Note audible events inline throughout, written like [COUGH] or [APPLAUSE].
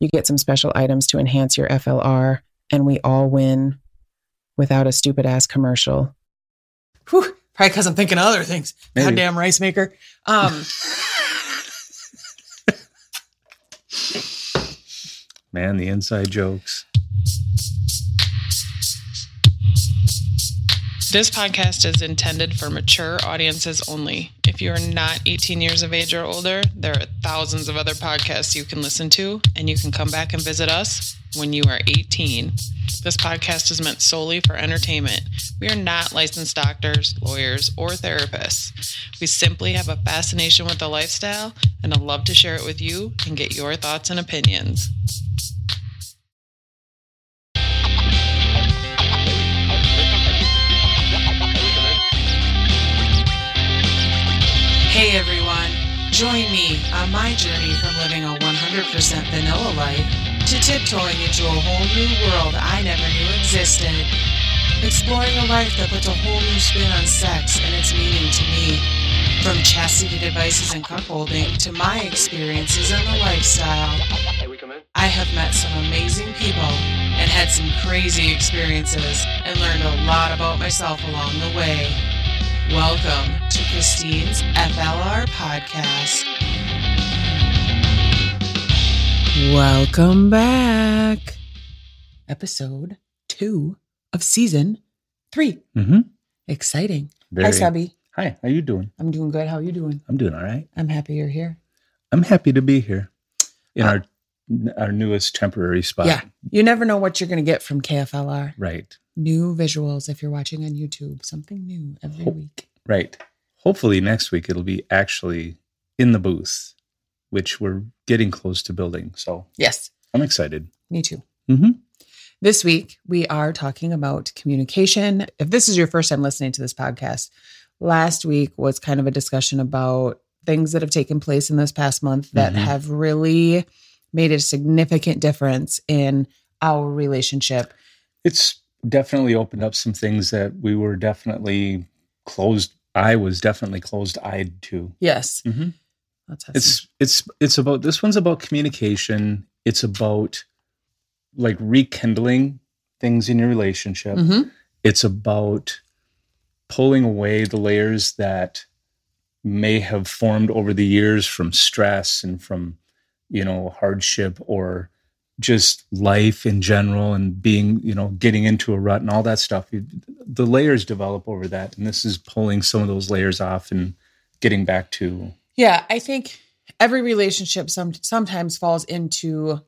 You get some special items to enhance your FLR, and we all win without a stupid ass commercial. Whew, probably because I'm thinking of other things. Maybe. Goddamn rice maker. Um, [LAUGHS] Man, the inside jokes. This podcast is intended for mature audiences only. If you are not 18 years of age or older, there are thousands of other podcasts you can listen to, and you can come back and visit us when you are 18. This podcast is meant solely for entertainment. We are not licensed doctors, lawyers, or therapists. We simply have a fascination with the lifestyle and a love to share it with you and get your thoughts and opinions. Hey everyone, join me on my journey from living a 100% vanilla life to tiptoeing into a whole new world I never knew existed. Exploring a life that puts a whole new spin on sex and its meaning to me. From chastity devices and cuckolding to my experiences in the lifestyle. I have met some amazing people and had some crazy experiences and learned a lot about myself along the way. Welcome to Christine's FLR podcast. Welcome back. Episode two of season three. Mm-hmm. Exciting. Very. Hi, Subby. Hi, how you doing? I'm doing good. How are you doing? I'm doing all right. I'm happy you're here. I'm happy to be here in Uh, our our newest temporary spot. Yeah. You never know what you're going to get from KFLR. Right. New visuals if you're watching on YouTube. Something new every Ho- week. Right. Hopefully next week it'll be actually in the booth, which we're getting close to building. So Yes. I'm excited. Me too. Mm-hmm. This week, we are talking about communication. If this is your first time listening to this podcast, last week was kind of a discussion about things that have taken place in this past month that Mhm. have really made a significant difference in our relationship. It's definitely opened up some things that we were definitely closed. I was definitely closed eyed to. Yes. Mhm. Let's have some- It's it's it's about this one's about communication. It's about like rekindling things in your relationship. Mhm. It's about pulling away the layers that may have formed over the years from stress and from you know hardship or just life in general and being you know getting into a rut and all that stuff You- the layers develop over that and this is pulling some of those layers off and getting back to Yeah, I think every relationship some, sometimes falls into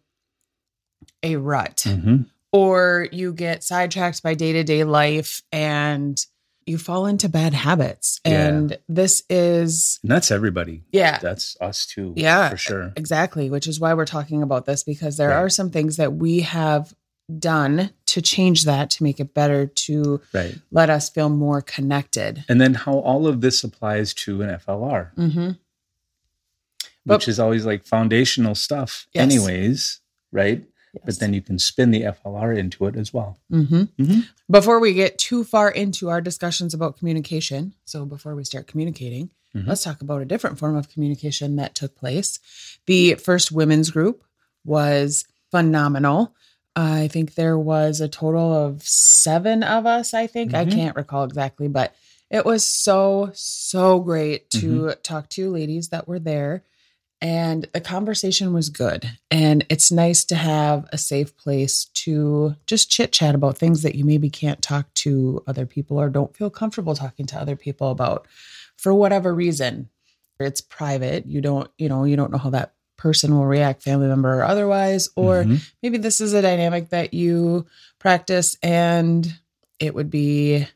a rut. Mhm. or you get sidetracked by day to day life and you fall into bad habits. Yeah. And this is, and that's everybody yeah, that's us too Yeah. for sure exactly, which is why we're talking about this because there Right. are some things that we have done to change that, to make it better, to right let us feel more connected. and then how all of this applies to an flr Mm-hmm. Which is always like foundational stuff Yes. anyways right but then you can spin the flr into it as well hmm Mhm. Before we get too far into our discussions about communication, so before we start communicating, Mhm. let's talk about a different form of communication that took place. The first women's group was phenomenal. I think there was a total of seven of us, I think. I Mhm. can't recall exactly, but it was so, so great to talk to ladies that were there. And the conversation was good. And it's nice to have a safe place to just chit chat about things that you maybe can't talk to other people or don't feel comfortable talking to other people about for whatever reason. It's private. You don't, you know, you don't know how that person will react, family member or otherwise. Or Mhm. maybe this is a dynamic that you practice and it would be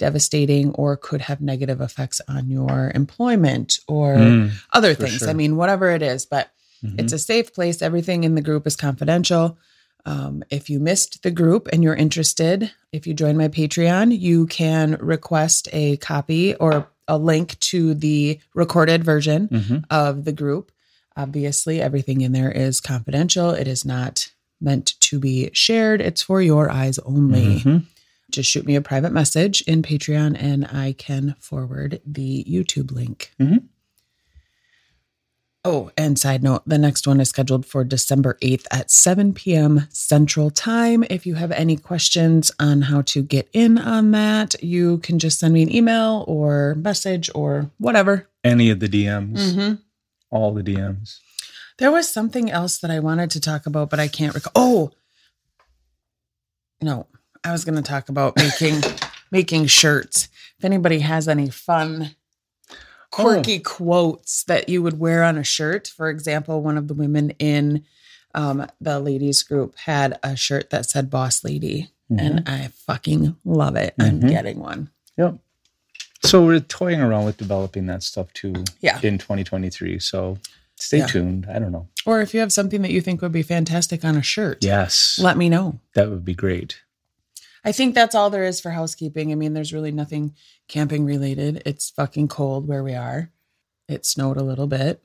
devastating or could have negative effects on your employment or Mm, other things. I mean, whatever it is, but mhm. it's a safe place. Everything in the group is confidential. Um, if you missed the group and you're interested, if you join my Patreon, you can request a copy or a link to the recorded version Mhm. of the group. Obviously, everything in there is confidential. It is not meant to be shared, it's for your eyes only. Mhm. Just shoot me a private message in Patreon and I can forward the YouTube link. Mhm. Oh, and side note, the next one is scheduled for December 8th at 7 p.m. Central Time. If you have any questions on how to get in on that, you can just send me an email or message or whatever. Any of the DMs, Mm-hmm. all the DMs. There was something else that I wanted to talk about, but I can't recall. Oh, no, I was going to talk about making [LAUGHS] making shirts. If anybody has any fun, quirky quotes that you would wear on a shirt, for example, one of the women in um, the ladies group had a shirt that said "Boss Lady," and I fucking love it. I'm Mhm. getting one. Yep. So we're toying around with developing that stuff too Yeah. in 2023. So stay Yeah. tuned. I don't know. Or if you have something that you think would be fantastic on a shirt, Yes. let me know. that would be great. I think that's all there is for housekeeping. I mean, there's really nothing camping related. It's fucking cold where we are. It snowed a little bit.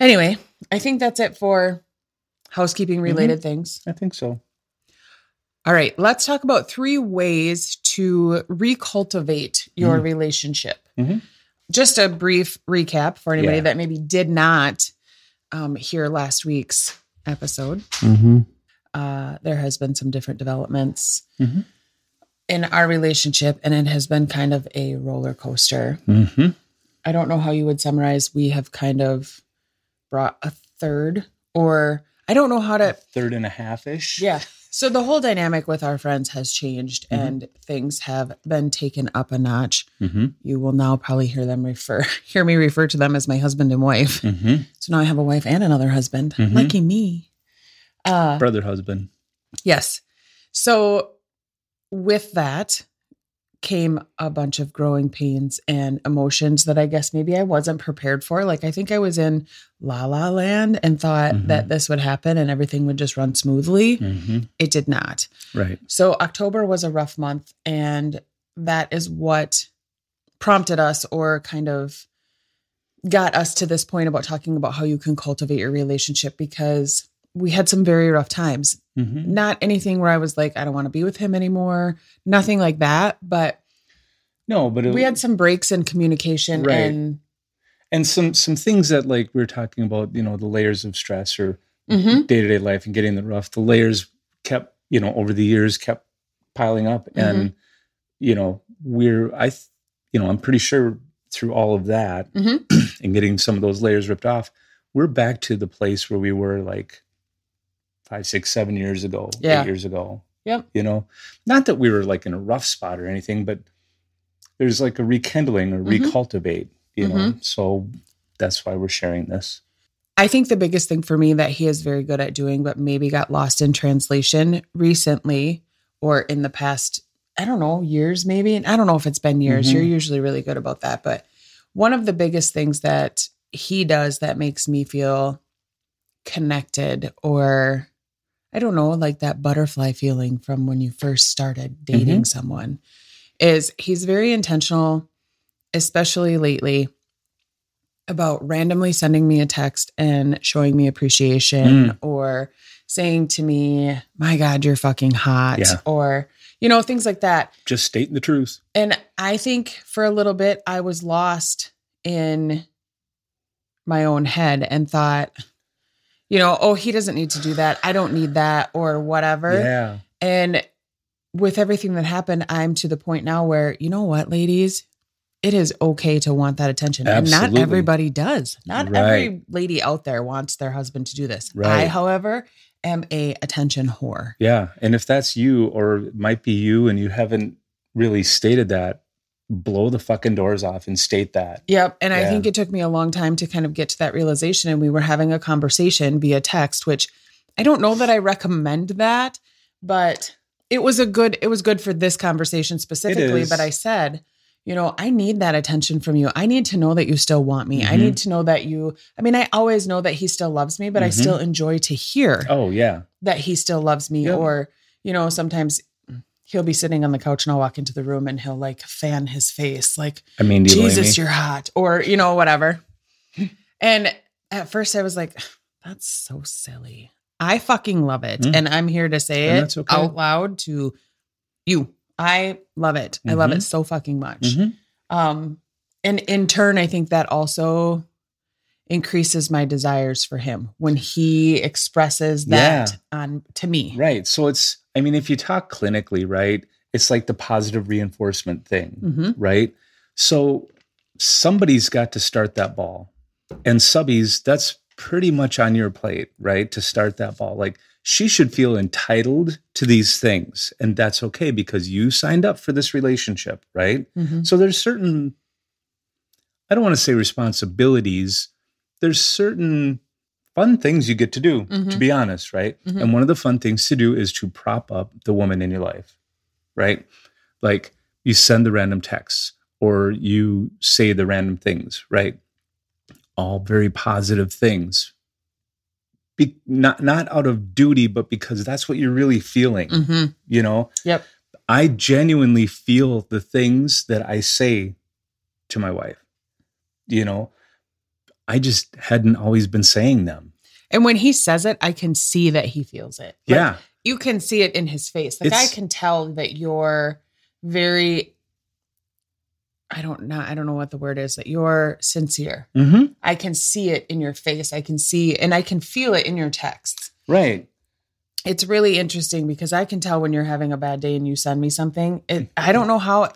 Anyway, I think that's it for housekeeping related things. I think so. All right, let's talk about three ways to recultivate your Mm. relationship. Mhm. Just a brief recap for anybody Yeah. that maybe did not um, hear last week's episode. Mm-hmm. Uh, there has been some different developments Mhm. in our relationship, and it has been kind of a roller coaster. Mm-hmm. I don't know how you would summarize. We have kind of brought a third, or I don't know how to. Third and a half ish. Yeah. So the whole dynamic with our friends has changed, Mhm. and things have been taken up a notch. Mm-hmm. You will now probably hear them refer, [LAUGHS] hear me refer to them as my husband and wife. Mm-hmm. So now I have a wife and another husband. Mhm. Lucky me. Uh, Brother husband. Yes. So with that came a bunch of growing pains and emotions that I guess maybe I wasn't prepared for. Like I think I was in la la land and thought Mhm. that this would happen and everything would just run smoothly. Mm-hmm. It did not. Right. So October was a rough month and that is what prompted us or kind of got us to this point about talking about how you can cultivate your relationship because we had some very rough times Mm-hmm. not anything where I was like, I don't want to be with him anymore. Nothing like that. But No, but it, we had some breaks in communication Right. and and some some things that like we were talking about, you know, the layers of stress or day to day life and getting the rough. The layers kept, you know, over the years kept piling up, and you know, we're I, th- you know, I'm pretty sure through all of that Mhm. [CLEARS THROAT] and getting some of those layers ripped off, we're back to the place where we were like five, six, seven years ago, Yeah. eight years ago. Yep. You know, not that we were like in a rough spot or anything, but there's like a rekindling or Mhm. recultivate, you know. So that's why we're sharing this. I think the biggest thing for me that he is very good at doing, but maybe got lost in translation recently or in the past, I don't know, years maybe. And I don't know if it's been years. Mhm. You're usually really good about that. But one of the biggest things that he does that makes me feel connected or I don't know, like that butterfly feeling from when you first started mm-hmm. dating someone is he's very intentional, especially lately, about randomly sending me a text and showing me appreciation mm. or saying to me, My God, you're fucking hot, Yeah. or, you know, things like that. Just stating the truth. And I think for a little bit, I was lost in my own head and thought, you know, oh, he doesn't need to do that. I don't need that, or whatever. Yeah. And with everything that happened, I'm to the point now where, you know what, ladies, it is okay to want that attention. And not everybody does. Not Right. every lady out there wants their husband to do this. I, however, am a attention whore. Yeah. And if that's you or it might be you and you haven't really stated that, blow the fucking doors off and state that. Yep. And I Yeah. think it took me a long time to kind of get to that realization. And we were having a conversation via text, which I don't know that I recommend that, but it was a good, it was good for this conversation specifically. But I said, you know, I need that attention from you. I need to know that you still want me. I Mhm. need to know that you, I mean, I always know that he still loves me, but I Mhm. still enjoy to hear Oh yeah. that he still loves me. Yep. Or, you know, sometimes he'll be sitting on the couch and I'll walk into the room and he'll like fan his face, like, I mean, you Jesus, you're hot, or, you know, whatever. and at first I was like, that's so silly. I fucking love it. Mm. And I'm here to say And it okay. out loud to you. I love it. I love it so fucking much. Mhm. Um, and in turn, I think that also increases my desires for him when he expresses that on to me. Right. So it's, I mean, if you talk clinically, right, it's like the positive reinforcement thing, Mhm. right? So somebody's got to start that ball. And subbies, that's pretty much on your plate, right? To start that ball. Like she should feel entitled to these things. And that's okay because you signed up for this relationship, right? Mhm. So there's certain, I don't want to say responsibilities, there's certain fun things you get to do, to Mhm. be honest, right? Mhm. And one of the fun things to do is to prop up the woman in your life, right? Like you send the random texts or you say the random things, right? All very positive things. Be, not not out of duty, but because that's what you're really feeling, Mhm. you know? Yep. I genuinely feel the things that I say to my wife. You know, I just hadn't always been saying them. And when he says it, I can see that he feels it. Like, yeah. you can see it in his face. Like I can tell that you're very I don't know I don't know what the word is that you're sincere. Mm-hmm. I can see it in your face. I can see and I can feel it in your texts. Right. It's really interesting because I can tell when you're having a bad day and you send me something. It, I don't know how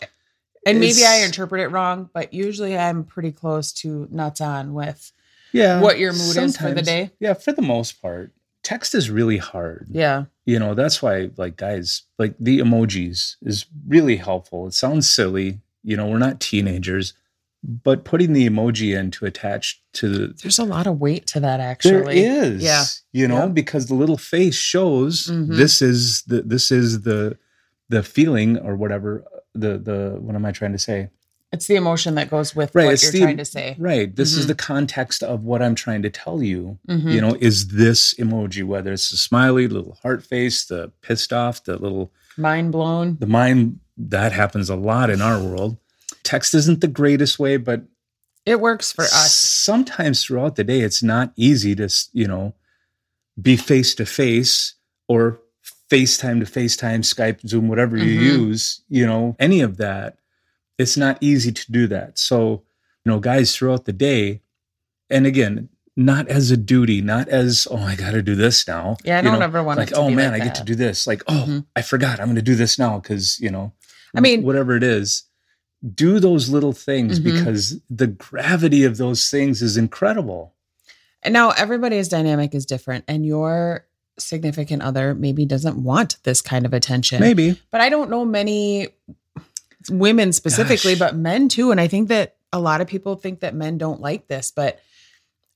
and maybe I interpret it wrong, but usually I'm pretty close to nuts on with Yeah. what your mood is for the day. Yeah, for the most part. Text is really hard. Yeah. You know, that's why like guys, like the emojis is really helpful. It sounds silly, you know, we're not teenagers, but putting the emoji in to attach to the There's a lot of weight to that actually. is. Yeah. You know, Yeah. because the little face shows Mhm. this is the this is the the feeling or whatever the the what am I trying to say? It's the emotion that goes with Right, what you're the- trying to say. Right. This is Mhm. the context of what I'm trying to tell you. Mhm. You know, is this emoji, whether it's the smiley, little heart face, the pissed off, the little, Mind blown. the mind, that happens a lot in our world. Text isn't the greatest way, but It works for us. sometimes throughout the day, it's not easy to, you know, be face to face or FaceTime to FaceTime, Skype, Zoom, whatever you Mhm. use, you know, any of that. It's not easy to do that. So, you know, guys throughout the day, and again, not as a duty, not as, oh, I got to do this now. Yeah, I You don't know, ever want like, oh man, like I get to do this. Like, oh, Mhm. I forgot. I'm going to do this now because, you know, I mean- whatever it is, do those little things Mhm. because the gravity of those things is incredible. And now everybody's dynamic is different, and your significant other maybe doesn't want this kind of attention. Maybe. But I don't know many women specifically, Gosh. but men too. And I think that a lot of people think that men don't like this, but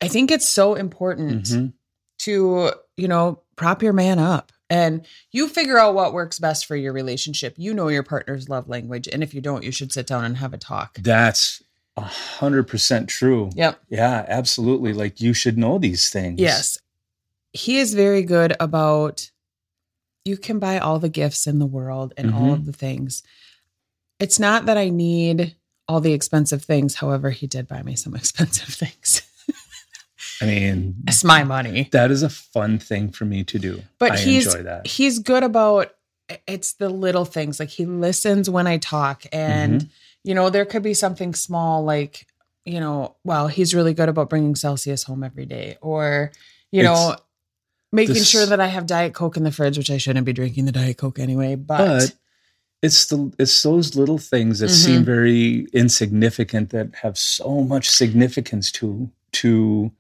I think it's so important Mhm. to, you know, prop your man up and you figure out what works best for your relationship. You know your partner's love language. And if you don't, you should sit down and have a talk. That's a hundred percent true. Yep. Yeah, absolutely. Like you should know these things. Yes. He is very good about you can buy all the gifts in the world and all Mhm. of the things. It's not that I need all the expensive things. However, he did buy me some [LAUGHS] expensive things. I mean, It's my money. that is a fun thing for me to do. But I he's enjoy that. he's good about it's the little things. Like he listens when I talk and Mm-hmm. you know, there could be something small like, you know, well, he's really good about bringing Celsius home every day or you know, making this- sure that I have Diet Coke in the fridge, which I shouldn't be drinking the Diet Coke anyway, but, But it's the it's those little things that Mhm. seem very insignificant that have so much significance to to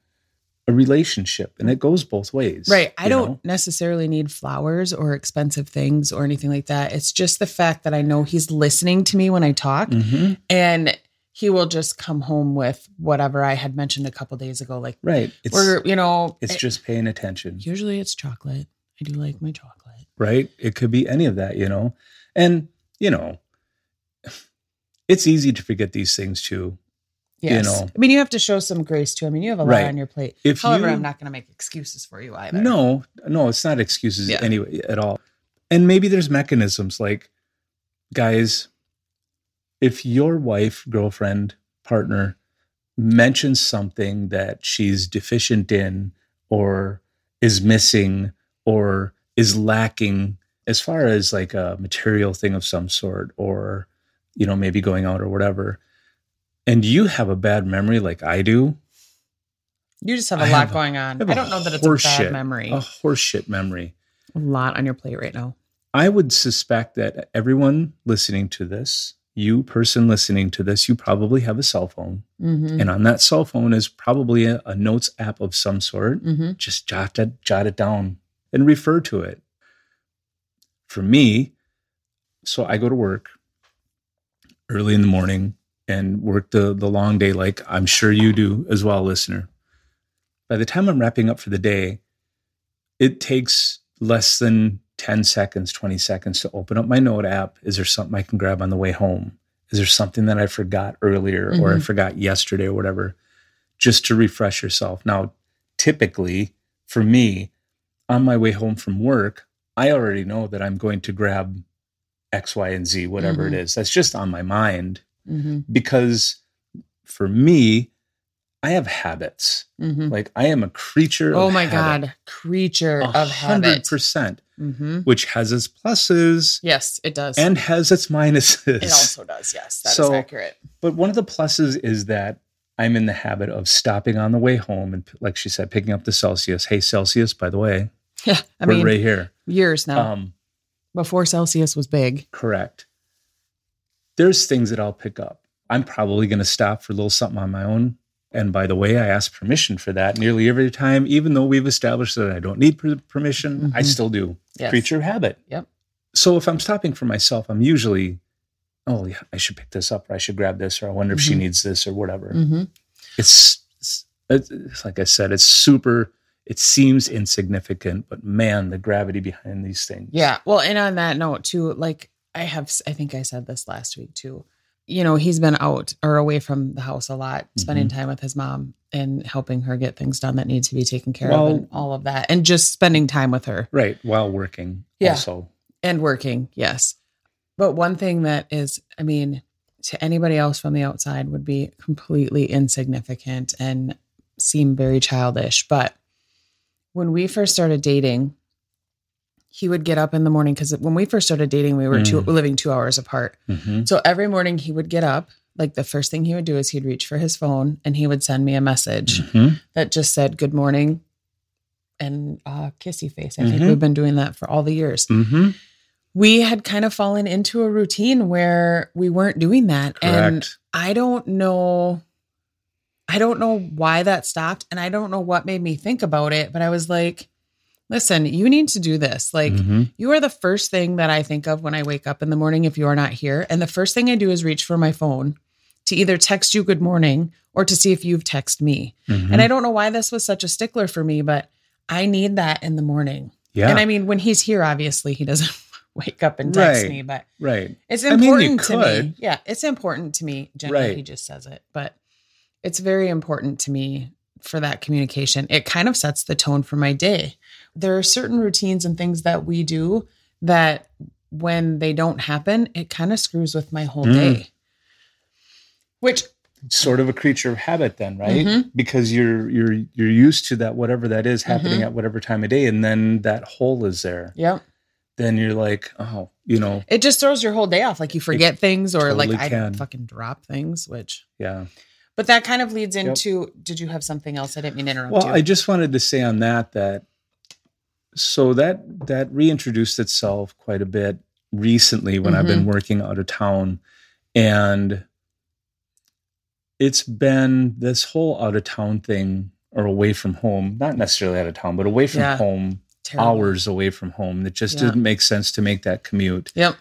a relationship, and it goes both ways. right, I don't know? necessarily need flowers or expensive things or anything like that. It's just the fact that I know he's listening to me when I talk Mhm. and he will just come home with whatever I had mentioned a couple days ago like Right. It's or you know it's it- just paying attention. usually it's chocolate. I do like my chocolate. right? It could be any of that, you know. And, you know, it's easy to forget these things too. Yes. You know. I mean, you have to show some grace too. I mean, you have a lot on your plate. If However, you- I'm not going to make excuses for you either. No, no, it's not excuses Yeah. anyway at all. And maybe there's mechanisms like, guys, if your wife, girlfriend, partner mentions something that she's deficient in or is missing or is lacking as far as like a material thing of some sort or you know maybe going out or whatever and you have a bad memory like I do You just have a I lot have going on. I, I don't know that it's a bad horseshit- memory. a horseshit memory A lot on your plate right now. I would suspect that everyone listening to this, you person listening to this, you probably have a cell phone. Mm-hmm. And on that cell phone is probably a, a notes app of some sort. Mm-hmm. Just jot it, jot it down and refer to it. For me, so I go to work early in the morning and work the, the long day like I'm sure you do as well, listener. By the time I'm wrapping up for the day, it takes less than 10 seconds, 20 seconds to open up my note app. Is there something I can grab on the way home? Is there something that I forgot earlier or I Mhm. forgot yesterday or whatever? Just to refresh yourself. Now, typically for me, on my way home from work, I already know that I'm going to grab X, Y, and Z, whatever Mhm. it is. That's just on my mind Mm-hmm. because for me, I have habits. Mm-hmm. Like I am a creature. Oh my habit. God. Creature A of hundred percent, Mm-hmm. which has its pluses Yes, it does. and has its minuses. it also does. Yes, that is So- accurate. But one of the pluses is that I'm in the habit of stopping on the way home and, like she said, picking up the Celsius. Hey, Celsius, by the way, [LAUGHS] Yeah, I we're mean, right here. years now Um, before Celsius was big. correct. There's things that I'll pick up. I'm probably going to stop for a little something on my own. And by the way, I ask permission for that nearly every time, even though we've established that I don't need per- permission, I Mhm. still do. Yes. Creature habit. Yep. So if I'm stopping for myself, I'm usually, oh, yeah, I should pick this up or I should grab this or I wonder if she Mhm. needs this or whatever. Mm-hmm. It's, it's, it's like I said, it's super, it seems insignificant, but man, the gravity behind these things. Yeah. Well, and on that note, too, like I have, I think I said this last week too. You know, he's been out or away from the house a lot, spending Mm-hmm. time with his mom and helping her get things done that need to be taken care Well- of and all of that. And just spending time with her Right. While working. Yeah. Also. and working. Yes. But one thing that is, I mean, to anybody else from the outside would be completely insignificant and seem very childish. But when we first started dating, he would get up in the morning because when we first started dating, we were two, Mm. living two hours apart. Mhm. So every morning he would get up. Like the first thing he would do is he'd reach for his phone and he would send me a message Mhm. that just said good morning and uh, kissy face. I think Mhm. we've been doing that for all the years Mhm. we had kind of fallen into a routine where we weren't doing that. And I don't know. I don't know why that stopped. And I don't know what made me think about it. But I was like, listen, you need to do this. Like, Mhm. you are the first thing that I think of when I wake up in the morning if you are not here. And the first thing I do is reach for my phone to either text you good morning or to see if you've texted me. Mhm. And I don't know why this was such a stickler for me, but I need that in the morning. yeah. And I mean, when he's here, obviously he doesn't [LAUGHS] wake up and text Right. me, but right. it's I mean, important to me. Yeah, it's important to me. Generally, Right. he just says it, but it's very important to me for that communication. It kind of sets the tone for my day. There are certain routines and things that we do that when they don't happen, it kind of screws with my whole Mm. day. Which Sort of a creature of habit then, right? Mhm. Because you're you're you're used to that whatever that is happening Mhm. at whatever time of day and then that hole is there. Yep. Then you're like, oh, you know, It just throws your whole day off. Like you forget things or totally like I can. fucking drop things, which yeah. but that kind of leads into did you have something else? I didn't mean to interrupt Well, you. I just wanted to say on that that so that that reintroduced itself quite a bit recently when I've been Mm-hmm. working out of town and it's been this whole out of town thing or away from home, not necessarily out of town, but away from Yeah. home, Terrible. hours away from home. That just Yeah. didn't make sense to make that commute. Yep.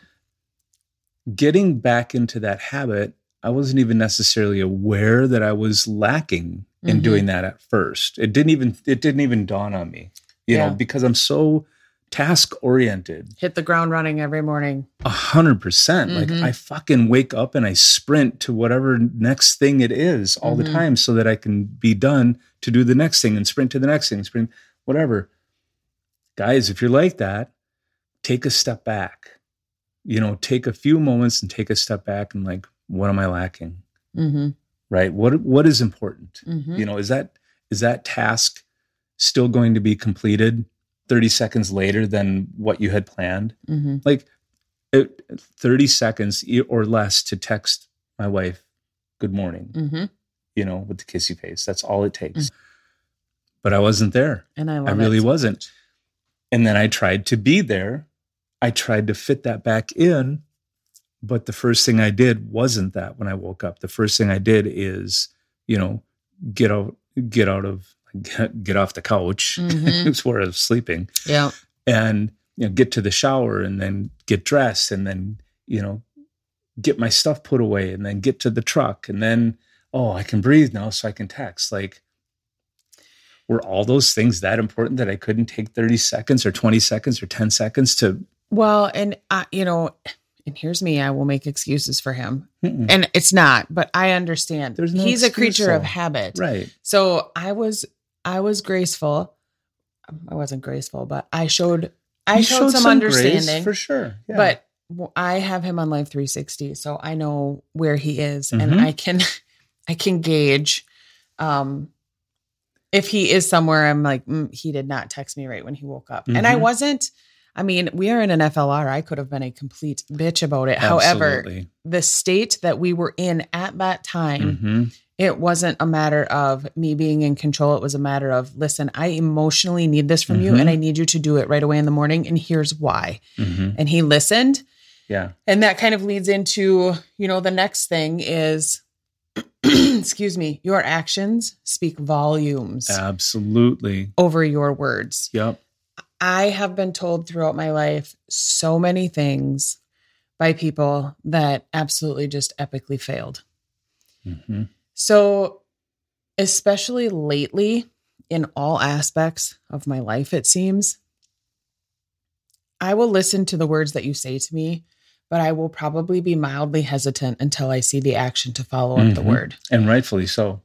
Getting back into that habit, I wasn't even necessarily aware that I was lacking in Mhm. doing that at first. It didn't even it didn't even dawn on me. You Yeah. know, because I'm so task oriented. Hit the ground running every morning. A hundred percent. Like Mhm. I fucking wake up and I sprint to whatever next thing it is all Mhm. the time so that I can be done to do the next thing and sprint to the next thing, sprint, whatever. Guys, if you're like that, take a step back. You know, take a few moments and take a step back and like, what am I lacking? Mm-hmm. Right? What what is important? Mm-hmm. You know, is that is that task still going to be completed 30 seconds later than what you had planned? Mm-hmm. like it, 30 seconds or less to text my wife good morning Mm-hmm. you know with the kissy face. That's all it takes. But i wasn't there. And I, I really wasn't. and then i tried to be there. I tried to fit that back in but the first thing i did wasn't that when i woke up. The first thing i did is you know get out get out of get, get off the couch [LAUGHS] Mhm. it's where i was sleeping Yeah. and you know get to the shower and then get dressed and then you know get my stuff put away and then get to the truck and then oh i can breathe now so i can text like were all those things that important that i couldn't take 30 seconds or 20 seconds or 10 seconds to Well, and I, you know, and here's me. I will make excuses for him, Mm-mm. and it's not. But I understand. There's no He's a creature of habit. right So I was, I was graceful. I wasn't graceful, but I showed, I You showed, some, grace, understanding. for sure yeah. But I have him on Life360, so I know where he is, and Mhm. I can, [LAUGHS] I can gauge, um, if he is somewhere. I'm like, mm, he did not text me right when he woke up, and I Mhm. wasn't. I mean, we are in an FLR. I could have been a complete bitch about it. However, the state that we were in at that time, Mhm. it wasn't a matter of me being in control. It was a matter of, listen, I emotionally need this from you Mhm. and I need you to do it right away in the morning. And here's why. Mhm. And he listened. yeah And that kind of leads into, you know, the next thing is, [CLEARS THROAT] excuse me, your actions speak volumes absolutely over your words. yep I have been told throughout my life so many things by people that absolutely just epically failed. hmm So, especially lately, in all aspects of my life, it seems, I will listen to the words that you say to me, but I will probably be mildly hesitant until I see the action to follow up the Mhm. word. and rightfully so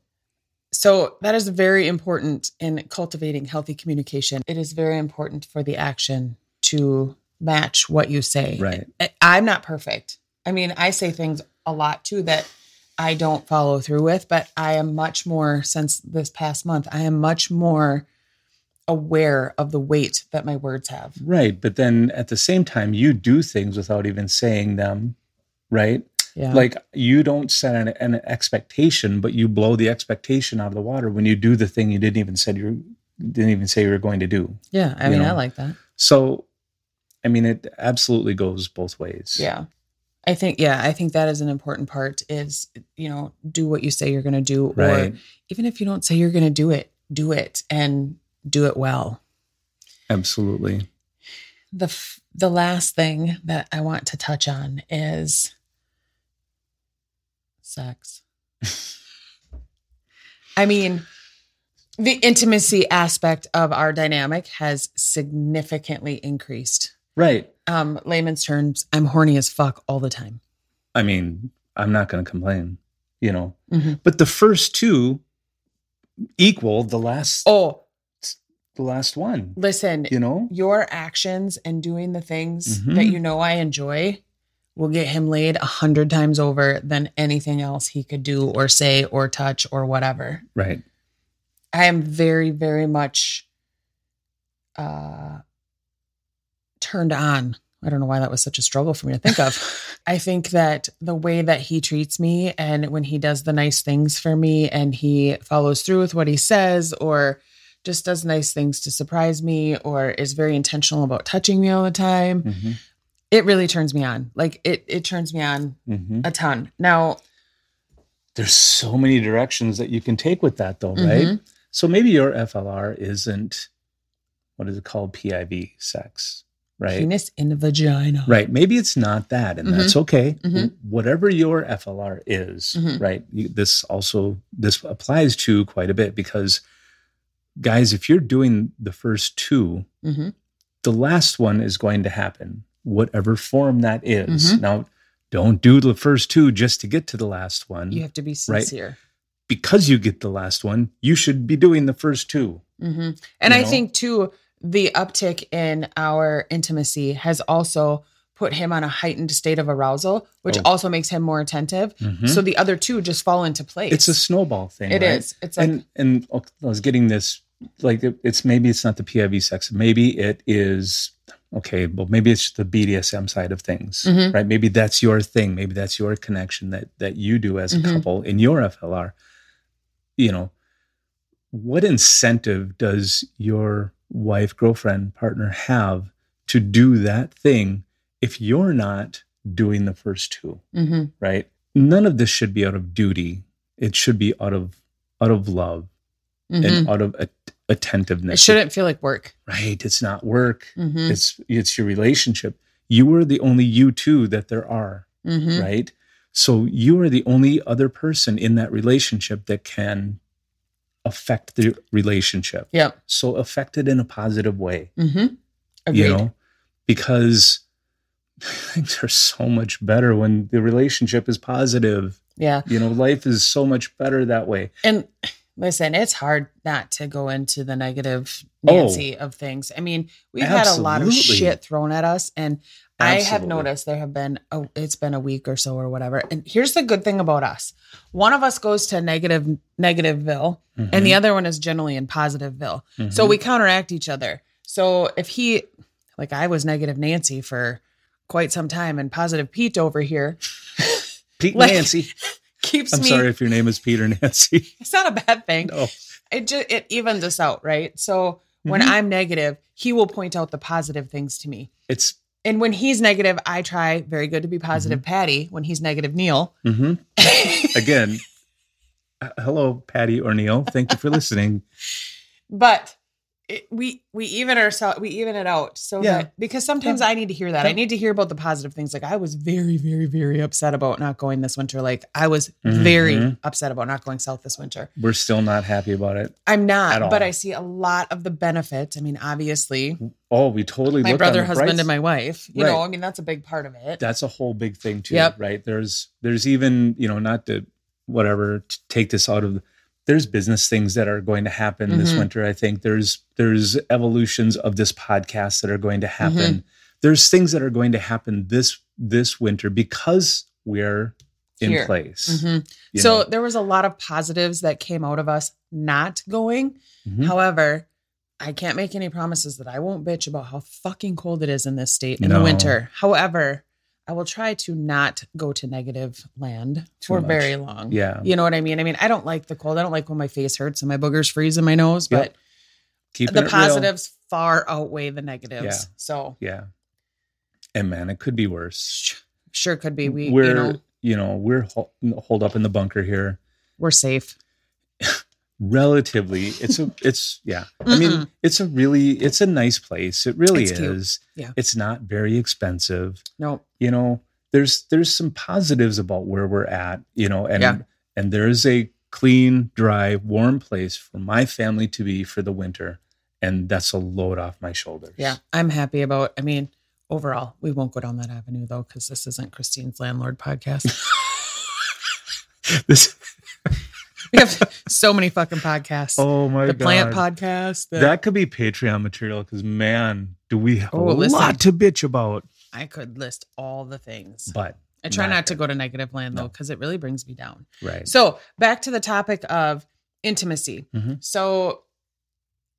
So, that is very important in cultivating healthy communication. It is very important for the action to match what you say. right I'm not perfect. I mean, I say things a lot too that I don't follow through with, but I am much more since this past month, I am much more aware of the weight that my words have. Right. But then at the same time, you do things without even saying them. Right. Yeah. Like you don't set an, an expectation, but you blow the expectation out of the water when you do the thing you didn't even said you didn't even say you were going to do. yeah, I mean, I like that. So, I mean, it absolutely goes both ways. Yeah. I think yeah, I think that is an important part is, you know, do what you say you're going to do Right. or even if you don't say you're going to do it, do it and do it well. Absolutely. the f- the last thing that I want to touch on is sex. I mean, the intimacy aspect of our dynamic has significantly increased. Right. Um, layman's terms, I'm horny as fuck all the time. I mean, I'm not going to complain, you know, Mhm. but the first two equal the last, Oh, the last one, listen, you know? your actions and doing the things Mhm. that you know I enjoy will get him laid a hundred times over than anything else he could do or say or touch or whatever. Right. I am very, very much uh turned on. I don't know why that was such a struggle for me to think of. [LAUGHS] I think that the way that he treats me and when he does the nice things for me and he follows through with what he says or just does nice things to surprise me or is very intentional about touching me all the time, hmm it really turns me on. Like it it turns me on hmm a ton. Now, There's so many directions that you can take with that, though, right? Mhm. So maybe your FLR isn't what is it called? PIV sex, right? penis in the vagina. Right. Maybe it's not that, and that's okay. Mhm. Whatever your FLR is, Mhm. right? You, this also this applies to quite a bit because, guys, if you're doing the first two Mhm. the last one is going to happen, whatever form that is. Mhm. Now, don't do the first two just to get to the last one. You have to be Right. sincere. Because you get the last one, you should be doing the first two. hmm And I know? think too, the uptick in our intimacy has also put him on a heightened state of arousal, which Oh. also makes him more attentive. Mhm. So the other two just fall into place. it's a snowball thing. It right? is. It's like and and I was getting this like it's maybe it's not the PIV sex, maybe it is okay. Well, maybe it's the BDSM side of things, Mhm. right? Maybe that's your thing. Maybe that's your connection that that you do as a Mhm. couple in your FLR. You know, what incentive does your wife, girlfriend, partner have to do that thing if you're not doing the first two? Mhm. right none of this should be out of duty it should be out of out of love and out of at- attentiveness it shouldn't feel like work. right it's not work Mhm. it's it's your relationship you are the only you two that there are Mhm. right so you are the only other person in that relationship that can affect the relationship Yep. so affect it in a positive way hmm Agreed. you know because [LAUGHS] things are so much better when the relationship is positive yeah. you know life is so much better that way And listen, it's hard not to go into the negative Oh. Nancy of things. I mean, we've had a lot of shit thrown at us, and I have noticed there have been a, it's been a week or so or whatever. And here's the good thing about us: one of us goes to negative negativeville, and the other one is generally in positiveville. So Mhm. we counteract each other. So if he, like I was negative Nancy for quite some time, and positive Pete over here pete [LAUGHS] like- nancy keeps i'm me. sorry if your name is peter nancy [LAUGHS] It's not a bad thing. no it just it evens us out, right? So when Mhm. I'm negative, he will point out the positive things to me. it's And when he's negative, I try very good to be positive Mm-hmm. Patty. When he's negative Neil. mhm. [LAUGHS] again uh, hello patty or neil thank you for listening but it, we we even ourselves we even it out so Yeah. that because sometimes Yeah. I need to hear that. I need to hear about the positive things. Like I was very, very, very upset about not going this winter. Like I was very Mhm. upset about not going south this winter. we're still not happy about it I'm not, At all. but I see a lot of the benefits. I mean, obviously, oh we totally my brother, husband, bright and my wife. You know, I mean, that's a big part of it. that's a whole big thing too Yep. right there's there's even you know not to whatever to take this out of there's business things that are going to happen this Mhm. winter i think there's there's evolutions of this podcast that are going to happen Mm-hmm. there's things that are going to happen this this winter because we're in Here. place Mhm. So know? there was a lot of positives that came out of us not going. Mhm. However, I can't make any promises that I won't bitch about how fucking cold it is in this state in the winter. However, I will try to not go to negative land Too for much. very long. yeah You know what I mean? I mean, I don't like the cold. I don't like when my face hurts and my boogers freeze in my nose, Yep. but keeping the it real. positives far outweigh the negatives. Yeah. So yeah and man it could be worse sure could be. We, we're you know, you know we're hol- holed up in the bunker here we're safe. Relatively it's a [LAUGHS] it's yeah i mean mm-hmm. it's a really it's a nice place it really It's cute. is Yeah. it's not very expensive No. you know there's there's some positives about where we're at you know and Yeah. and there's a clean dry warm place for my family to be for the winter and that's a load off my shoulders Yeah, I'm happy about. I mean, overall, we won't go down that avenue though, because this isn't Christine's landlord podcast. [LAUGHS] this we have [LAUGHS] so many fucking podcasts. oh my the god the plant podcast. The, that could be patreon material because man do we have Oh, a listen. lot to bitch about I could list all the things. but I try not not to go to negative land though, because it really brings me down. right So back to the topic of intimacy. Mhm. So,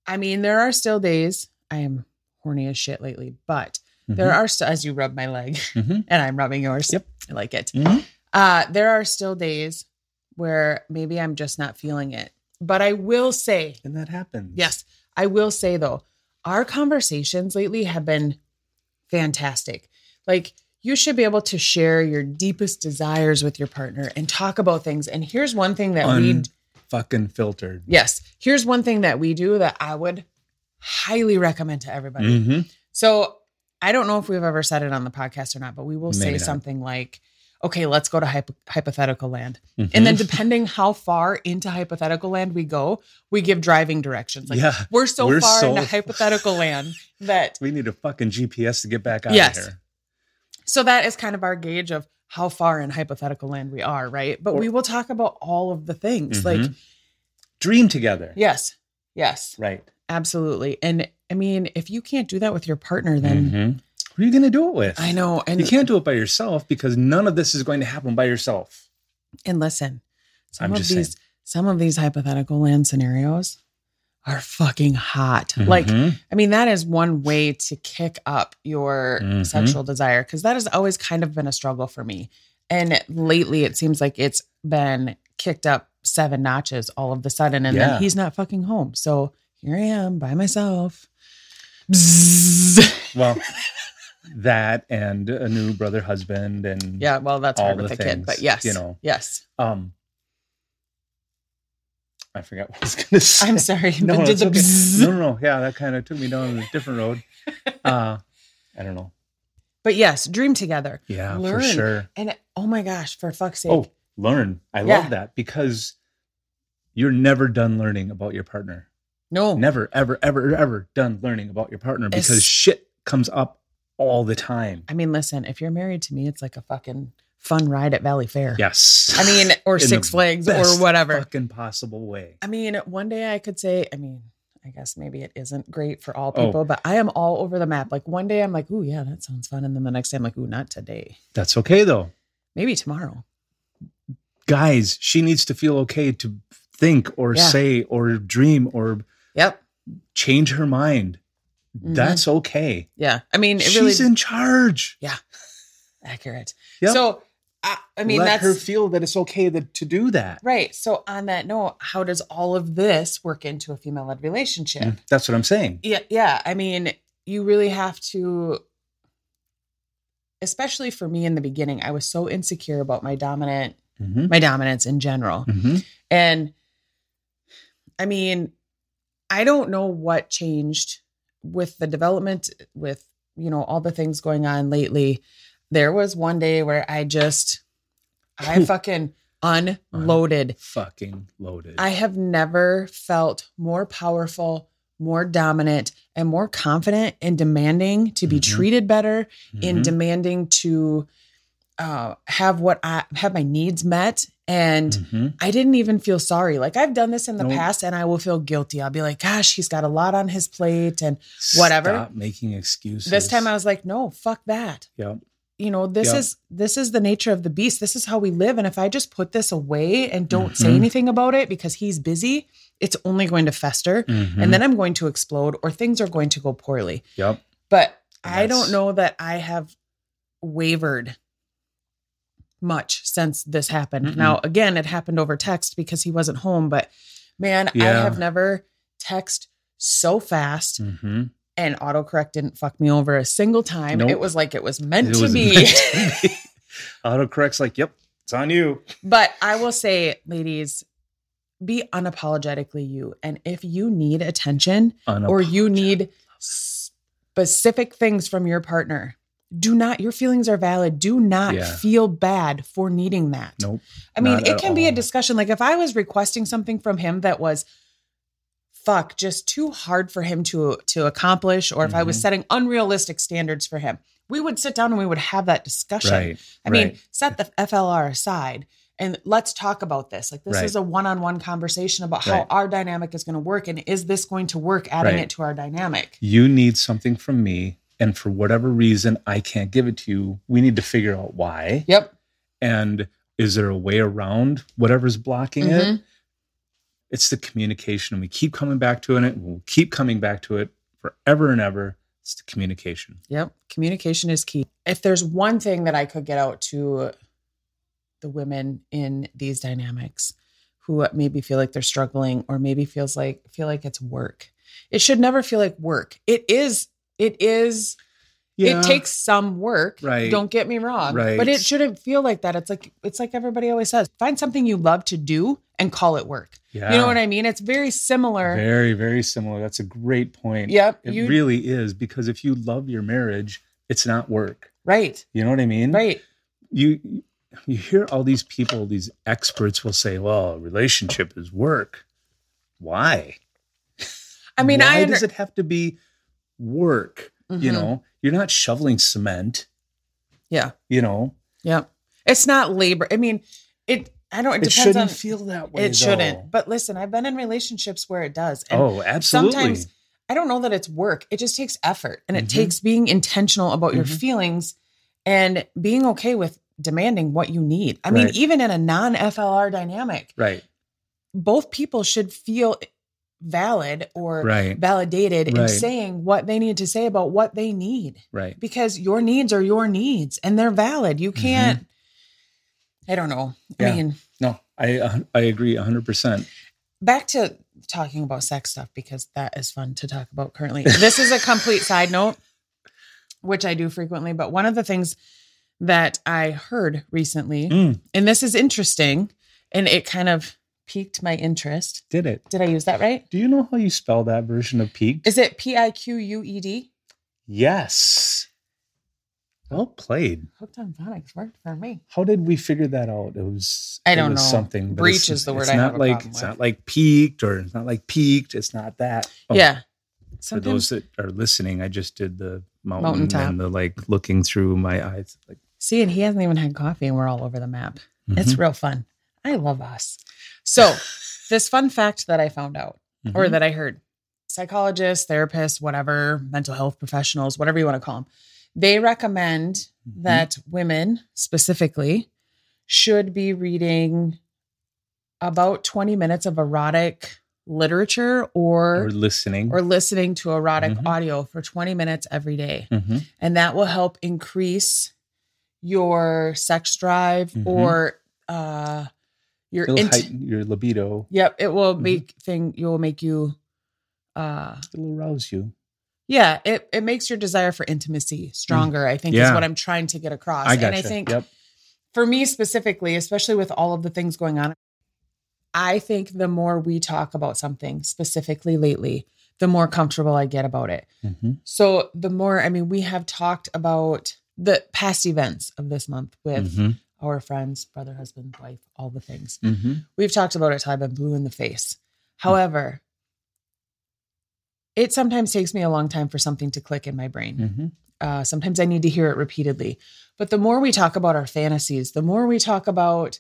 I mean, there are still days I am horny as shit lately, but there Mhm. are still, as you rub my leg Mhm. [LAUGHS] and I'm rubbing yours. Yep. I like it. Mhm. Uh, there are still days where maybe I'm just not feeling it. But I will say, and that happens yes, I will say though, our conversations lately have been fantastic. Like, you should be able to share your deepest desires with your partner and talk about things. And here's one thing that we fucking filtered Yes. Here's one thing that we do that I would highly recommend to everybody. Mhm. So I don't know if we've ever said it on the podcast or not, but we will say not. something like, okay, let's go to hypo- hypothetical land. Mhm. And then depending how far into hypothetical land we go, we give driving directions. Like yeah, we're so We're far so- into [LAUGHS] hypothetical land that we need a fucking GPS to get back out Yes. of here. so that is kind of our gauge of how far in hypothetical land we are, right? But Or- we will talk about all of the things. Mhm. Like, Dream together. yes, yes, Right. absolutely. And I mean, if you can't do that with your partner, then Mhm. Who are you going to do it with? I know. And you can't do it by yourself because none of this is going to happen by yourself. and listen, some I'm of just these saying. some of these hypothetical land scenarios are fucking hot. Like, Mhm. I mean, that is one way to kick up your Mhm. sexual desire because that has always kind of been a struggle for me. And lately, it seems like it's been kicked up seven notches all of the sudden, and Yeah. then he's not fucking home. So here I am by myself. Bzzz. well, [LAUGHS] that and a new brother husband and Yeah, well, that's All hard with the a kid, but yes, you know. yes. um I forgot what I was going [LAUGHS] to say. I'm sorry. [LAUGHS] No, it's okay. no, no, no. Yeah, that kind of took me down a different road. [LAUGHS] Uh, I don't know. But yes, dream together. Yeah, Learn. for sure. And oh my gosh, for fuck's sake. Oh, learn. I Yeah. love that because you're never done learning about your partner. no. Never, ever, ever, ever done learning about your partner because It's- shit comes up all the time. I mean, listen, if you're married to me, it's like a fucking fun ride at Valleyfair. Yes. I mean, or [LAUGHS] Six Flags or whatever. Fucking possible way. I mean, one day I could say, I mean, I guess maybe it isn't great for all Oh. people, but I am all over the map. Like one day I'm like, ooh, yeah, that sounds fun. And then the next day I'm like, ooh, not today. That's okay though. Maybe tomorrow. Guys, she needs to feel okay to think or Yeah. say or dream or Yep. change her mind. Mhm. That's okay. Yeah. I mean, it She's really in charge. Yeah. Accurate. Yep. So, I, I mean, Let that's her feel that it's okay that, to do that. right. So, on that note, how does all of this work into a female led relationship? Mm, That's what I'm saying. Yeah, yeah. I mean, you really have to especially for me in the beginning, I was so insecure about my dominant Mhm. my dominance in general. Mhm. And I mean, I don't know what changed with the development with, you know, all the things going on lately. There was one day where I just I [LAUGHS] fucking unloaded. Fucking loaded. I have never felt more powerful, more dominant, and more confident in demanding to be Mhm. treated better, in Mhm. demanding to uh, have what I have my needs met. And Mhm. I didn't even feel sorry. Like I've done this in the Nope. past and I will feel guilty. I'll be like, gosh, he's got a lot on his plate and whatever. Stop making excuses. this time I was like, no, fuck that. Yep. You know, this Yeah. is this is the nature of the beast. This is how we live. And if I just put this away and don't say Mhm. anything about it because he's busy, it's only going to fester. Mhm. And then I'm going to explode or things are going to go poorly. Yep. But And I don't know that I have wavered much since this happened. Mm-mm. Now, again, it happened over text because he wasn't home, but man, I have never text so fast Mhm. and autocorrect didn't fuck me over a single time. Nope. It was like it was meant It to was be. meant to [LAUGHS] be. Autocorrect's like, yep, it's on you. but I will say, ladies, be unapologetically you. And if you need attention, or you need specific things from your partner, do not, your feelings are valid. Do not Yeah. feel bad for needing that. Nope. I mean, it can be a discussion. Like if I was requesting something from him that was fuck, just too hard for him to to accomplish, or if I was Mhm. setting unrealistic standards for him, we would sit down and we would have that discussion. Right. I mean, set the FLR aside and let's talk about this. Like this Right. is a one-on-one conversation about how Right. our dynamic is going to work and is this going to work adding Right. it to our dynamic? you need something from me, and for whatever reason, I can't give it to you. We need to figure out why. Yep. And is there a way around whatever's blocking it? Mhm. It's the communication. And we keep coming back to it. And we'll keep coming back to it forever and ever. It's the communication. Yep. Communication is key. If there's one thing that I could get out to the women in these dynamics who maybe feel like they're struggling or maybe feels like feel like it's work. It should never feel like work. It is it is it takes some work. Right. Don't get me wrong. Right. But it shouldn't feel like that. It's like it's like everybody always says, find something you love to do and call it work. yeah. You know what I mean? It's very similar. Very, very similar. That's a great point. Yep. It you really is because if you love your marriage, it's not work. right. You know what I mean? Right. You you hear all these people, these experts will say, "Well, a relationship is work." Why? I mean, Why I does it have to be work? You Mhm. know, you're not shoveling cement. Yeah. You know, Yeah. It's not labor. I mean, it I don't it, it, depends shouldn't on feel that way. it shouldn't. But listen, I've been in relationships where it does. And oh, absolutely. sometimes I don't know that it's work. It just takes effort and it Mhm. takes being intentional about your Mhm. feelings and being okay with demanding what you need. I mean, even in a non-FLR dynamic, right. both people should feel valid or Right. validated in saying what they need to say about what they need Right. because your needs are your needs and they're valid. You can't I don't know. I Mm-hmm. Yeah. mean, No, I uh, I agree 100%. back to talking about sex stuff because that is fun to talk about currently. This is a complete side note, which I do frequently, but one of the things that I heard recently, Mm, and this is interesting, and it kind of piqued my interest. did it. Did I use that right? Do you know how you spell that version of peaked? Is it P I Q U E D? yes. Well played. Hooked on phonics worked for me. How did we figure that out? It was I don't was know. something. Breach is the word It's I not have like it's with. not like peaked or it's not like peaked. It's not that. Oh, yeah. For Sometimes those that are listening, I just did the mountain Mountaintop. and the like looking through my eyes. Like See, and he hasn't even had coffee, and we're all over the map. It's mhm, real fun. I love us. So, this fun fact that I found out or mhm. that I heard psychologists, therapists, whatever, mental health professionals, whatever you want to call them, they recommend Mhm. that women specifically should be reading about 20 minutes of erotic literature or or listening. or listening to erotic Mhm. audio for 20 minutes every day Mhm. and that will help increase your sex drive Mhm. or uh your It'll int- heighten your libido. yep it will Mhm. make thing you will make you uh It'll arouse you. yeah it it makes your desire for intimacy stronger i think is Mm. What i'm trying to get across I got and i think Yep. for me specifically especially with all of the things going on i think the more we talk about something specifically lately the more comfortable i get about it Mhm. so the more, I mean, we have talked about the past events of this month with Mhm. Our friends, brother, husband, wife, all the things. Mhm. We've talked about it till I've been blue in the face. However, it sometimes takes me a long time for something to click in my brain. Mhm. Uh, sometimes I need to hear it repeatedly. But the more we talk about our fantasies, the more we talk about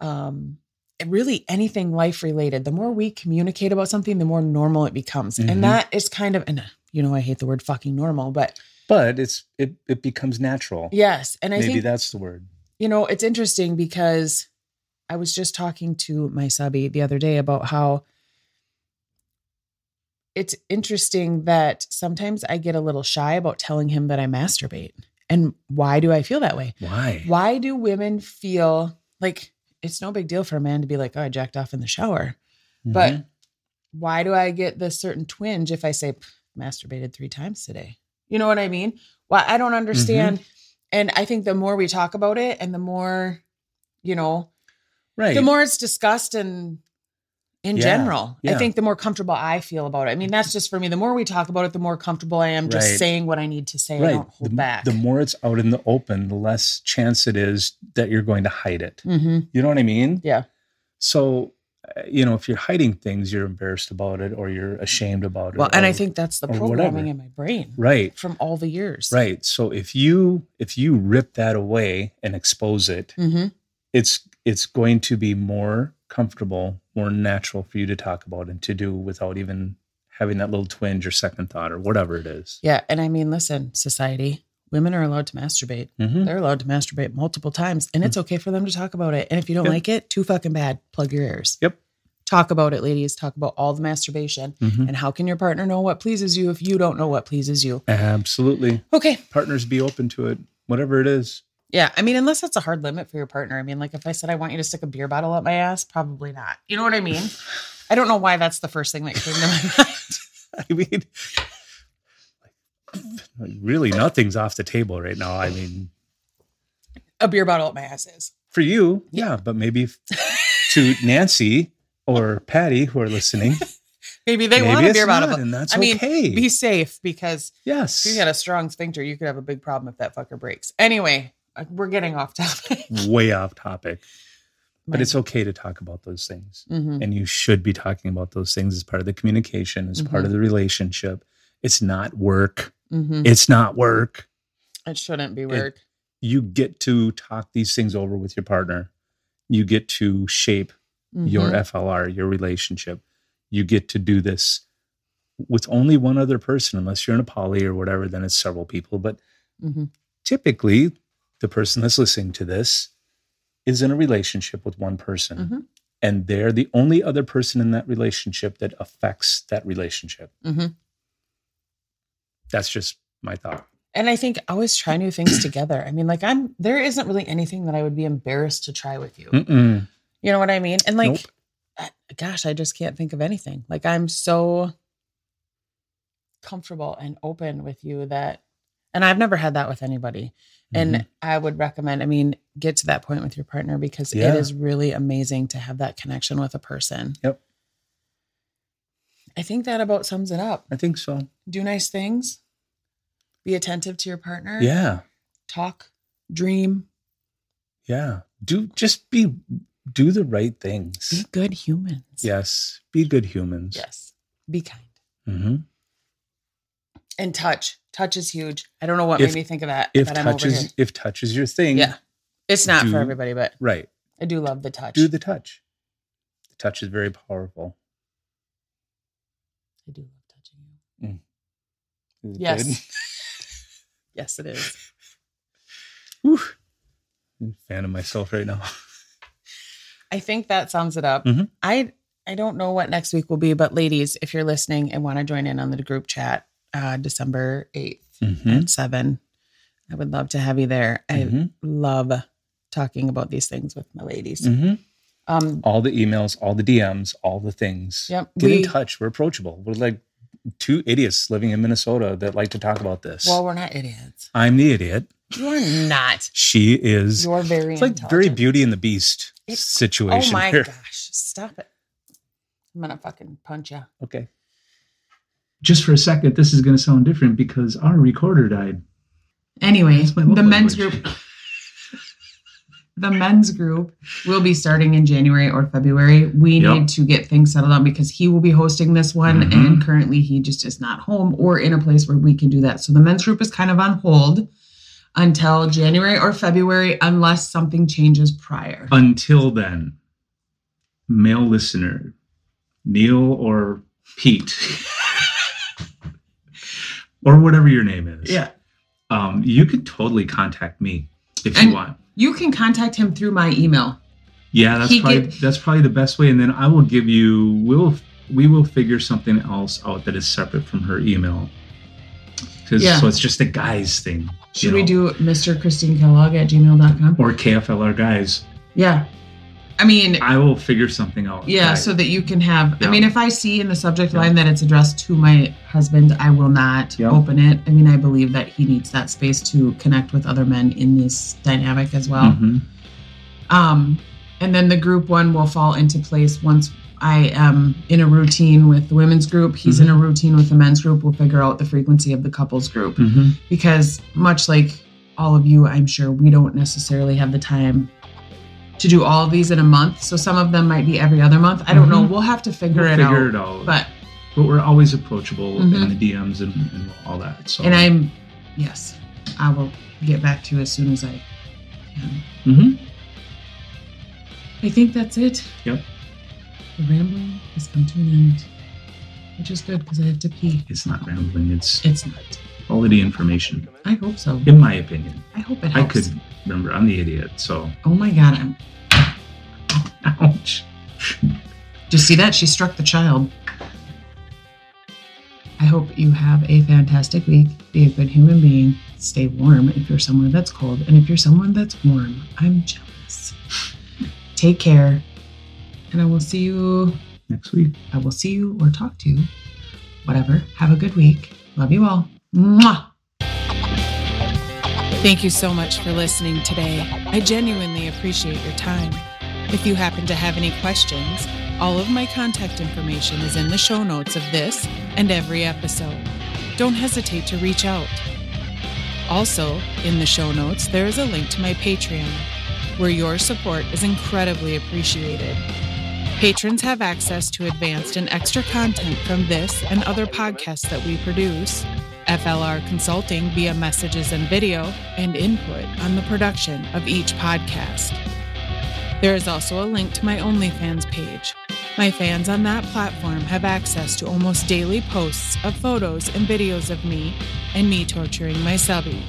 um, really anything life related, the more we communicate about something, the more normal it becomes. And that is kind of, and you know, I hate the word fucking normal, but But it's it it becomes natural. yes. And I Maybe think, that's the word. You know, it's interesting because I was just talking to my subby the other day about how it's interesting that sometimes I get a little shy about telling him that I masturbate. And why do I feel that way? Why? Why do women feel like it's no big deal for a man to be like, oh, I jacked off in the shower? But Mhm. why do I get this certain twinge if I say masturbated three times today? You know what I mean? Why I don't understand. And I think the more we talk about it and the more, you know, right. the more it's discussed and in Yeah, general, I think the more comfortable I feel about it. I mean, that's just for me. The more we talk about it, the more comfortable I am just Right. saying what I need to say. I right. don't hold the, back. the more it's out in the open, the less chance it is that you're going to hide it. hmm You know what I mean? Yeah. So, you know, if you're hiding things, you're embarrassed about it or you're ashamed about it. Well, and I think that's the or programming whatever. in my brain right, from all the years. right. So if you if you rip that away and expose it, hmm it's it's going to be more comfortable, more natural for you to talk about and to do without even having that little twinge or second thought or whatever it is. Yeah. And I mean, listen, society, women are allowed to masturbate. Mhm. They're allowed to masturbate multiple times, and it's okay for them to talk about it. And if you don't Yep. like it, too fucking bad. Plug your ears. Yep. Talk about it, ladies. Talk about all the masturbation. Mhm. And how can your partner know what pleases you if you don't know what pleases you? Absolutely. Okay. Partners be open to it, whatever it is. Yeah. I mean, unless that's a hard limit for your partner. I mean, like if I said I want you to stick a beer bottle up my ass, probably not. You know what I mean? [SIGHS] I don't know why that's the first thing that came to my [LAUGHS] mind. I mean, really, nothing's off the table right now. I mean, A beer bottle at my ass is. for you, yeah, but maybe to Nancy or Patty who are listening, Maybe they maybe want a beer bottle. not, and that's I mean, okay. be safe because yes, if you got a strong sphincter, you could have a big problem if that fucker breaks. Anyway, uh, we're getting off topic. [LAUGHS] way off topic. But it's okay to talk about those things. Mhm. And you should be talking about those things as part of the communication, as part Mhm. of the relationship. It's not work. Mhm. It's not work. It shouldn't be work. You get to talk these things over with your partner. You get to shape your Mhm. FLR, your relationship. You get to do this with only one other person, unless you're in a poly or whatever, then it's several people. But Mhm. typically, the person that's listening to this is in a relationship with one person. Mhm. And they're the only other person in that relationship that affects that relationship. That's just my thought. And I think always try new things together. I mean, like I'm there isn't really anything that I would be embarrassed to try with you. Mm-mm. You know what I mean? And like, Nope. I- gosh, I just can't think of anything. Like I'm so comfortable and open with you that, and I've never had that with anybody. And Mhm. I would recommend, I mean, get to that point with your partner because Yeah. it is really amazing to have that connection with a person. Yep. I think that about sums it up. I think so. Do nice things, be attentive to your partner, Yeah. talk, dream, Yeah. Do just be do the right things. be good humans. Yes. Be good humans. Yes. Be kind. hmm And touch. Touch is huge. I don't know what If- made me think of that. If but I'm over touch is if touch is your thing, Yeah. It's not do- for everybody, but right. I do love the touch. Do the touch. The touch is very powerful. I do love touching you. It Yes. [LAUGHS] Yes, it is. Whew. I'm a fan of myself right now. [LAUGHS] I think that sums it up. Mhm. I I don't know what next week will be, but ladies, if you're listening and want to join in on the group chat, uh, December 8th Mhm. at seven, I would love to have you there. I Mhm. love talking about these things with my ladies. Um, All the emails, all the DMs, all the things. Yep. Get We- in touch. We're approachable. We're like two idiots living in Minnesota that like to talk about this. well, we're not idiots. I'm the idiot. You're not. She is. You're very it's like very. Beauty and the Beast It's- situation Oh my here. gosh. Stop it. I'm gonna fucking punch you. Okay. Just for a second, this is going to sound different because our recorder died. Anyway, the men's language. group [LAUGHS] the men's group will be starting in January or February. We Yep. need to get things settled on because he will be hosting this one Mhm. and currently he just is not home or in a place where we can do that. So the men's group is kind of on hold until January or February unless something changes prior. Until then, male listener, Neil or Pete, [LAUGHS] or whatever your name is, Yeah. um, you can totally contact me if And- you want. You can contact him through my email. Yeah, that's he probably get- that's probably the best way. And then I will give you we'll we will figure something else out that is separate from her email. Yeah. so it's just a guys thing. Should we know, do Mr. Christine Kellogg at gmail.com? or KFLR guys? Yeah. I mean, I will figure something out. Yeah, guys. so that you can have. Yeah. I mean, if I see in the subject Yeah. line that it's addressed to my husband, I will not Yeah. open it. I mean, I believe that he needs that space to connect with other men in this dynamic as well. Mhm. Um, and then the group one will fall into place once I am in a routine with the women's group. He's in a routine with the men's group. We'll figure out the frequency of the couples group Mhm. because much like all of you, I'm sure we don't necessarily have the time to do all of these in a month. So some of them might be every other month. I don't know. Mhm. We'll have to figure, We'll it, figure out. it out. But but we're always approachable Mhm. in the DMs and, and all that. So and I'm yes, I will get back to you as soon as I can. Mm-hmm. I think that's it. Yep. The rambling has come to an end, which is good because I have to pee. it's not rambling. It's It's not. Quality information, I hope so. in my opinion. I hope it I could remember. I'm the idiot. So Oh my god! I'm. [LAUGHS] ouch. Do you see that? She struck the child. I hope you have a fantastic week. Be a good human being. Stay warm if you're someone that's cold. And if you're someone that's warm, I'm jealous. Take care. And I will see you. Next week. I will see you or talk to you. Whatever. Have a good week. Love you all. Mwah. Thank you so much for listening today. I genuinely appreciate your time. If you happen to have any questions, all of my contact information is in the show notes of this and every episode. Don't hesitate to reach out. Also, in the show notes, there is a link to my Patreon, where your support is incredibly appreciated. Patrons have access to advanced and extra content from this and other podcasts that we produce, FLR consulting via messages and video, and input on the production of each podcast. There is also a link to my OnlyFans page. My fans on that platform have access to almost daily posts of photos and videos of me and me torturing my subby,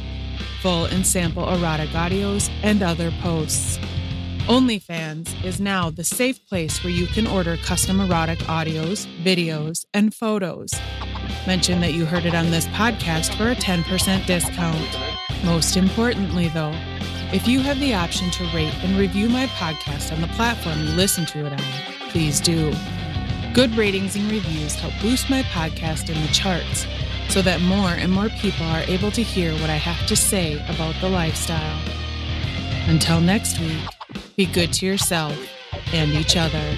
full and sample erotic audios, and other posts. OnlyFans is now the safe place where you can order custom erotic audios, videos, and photos. Mention that you heard it on this podcast for a 10% discount. Most importantly, though, if you have the option to rate and review my podcast on the platform you listen to it on, please do. Good ratings and reviews help boost my podcast in the charts so that more and more people are able to hear what I have to say about the lifestyle. Until next week, be good to yourself and each other.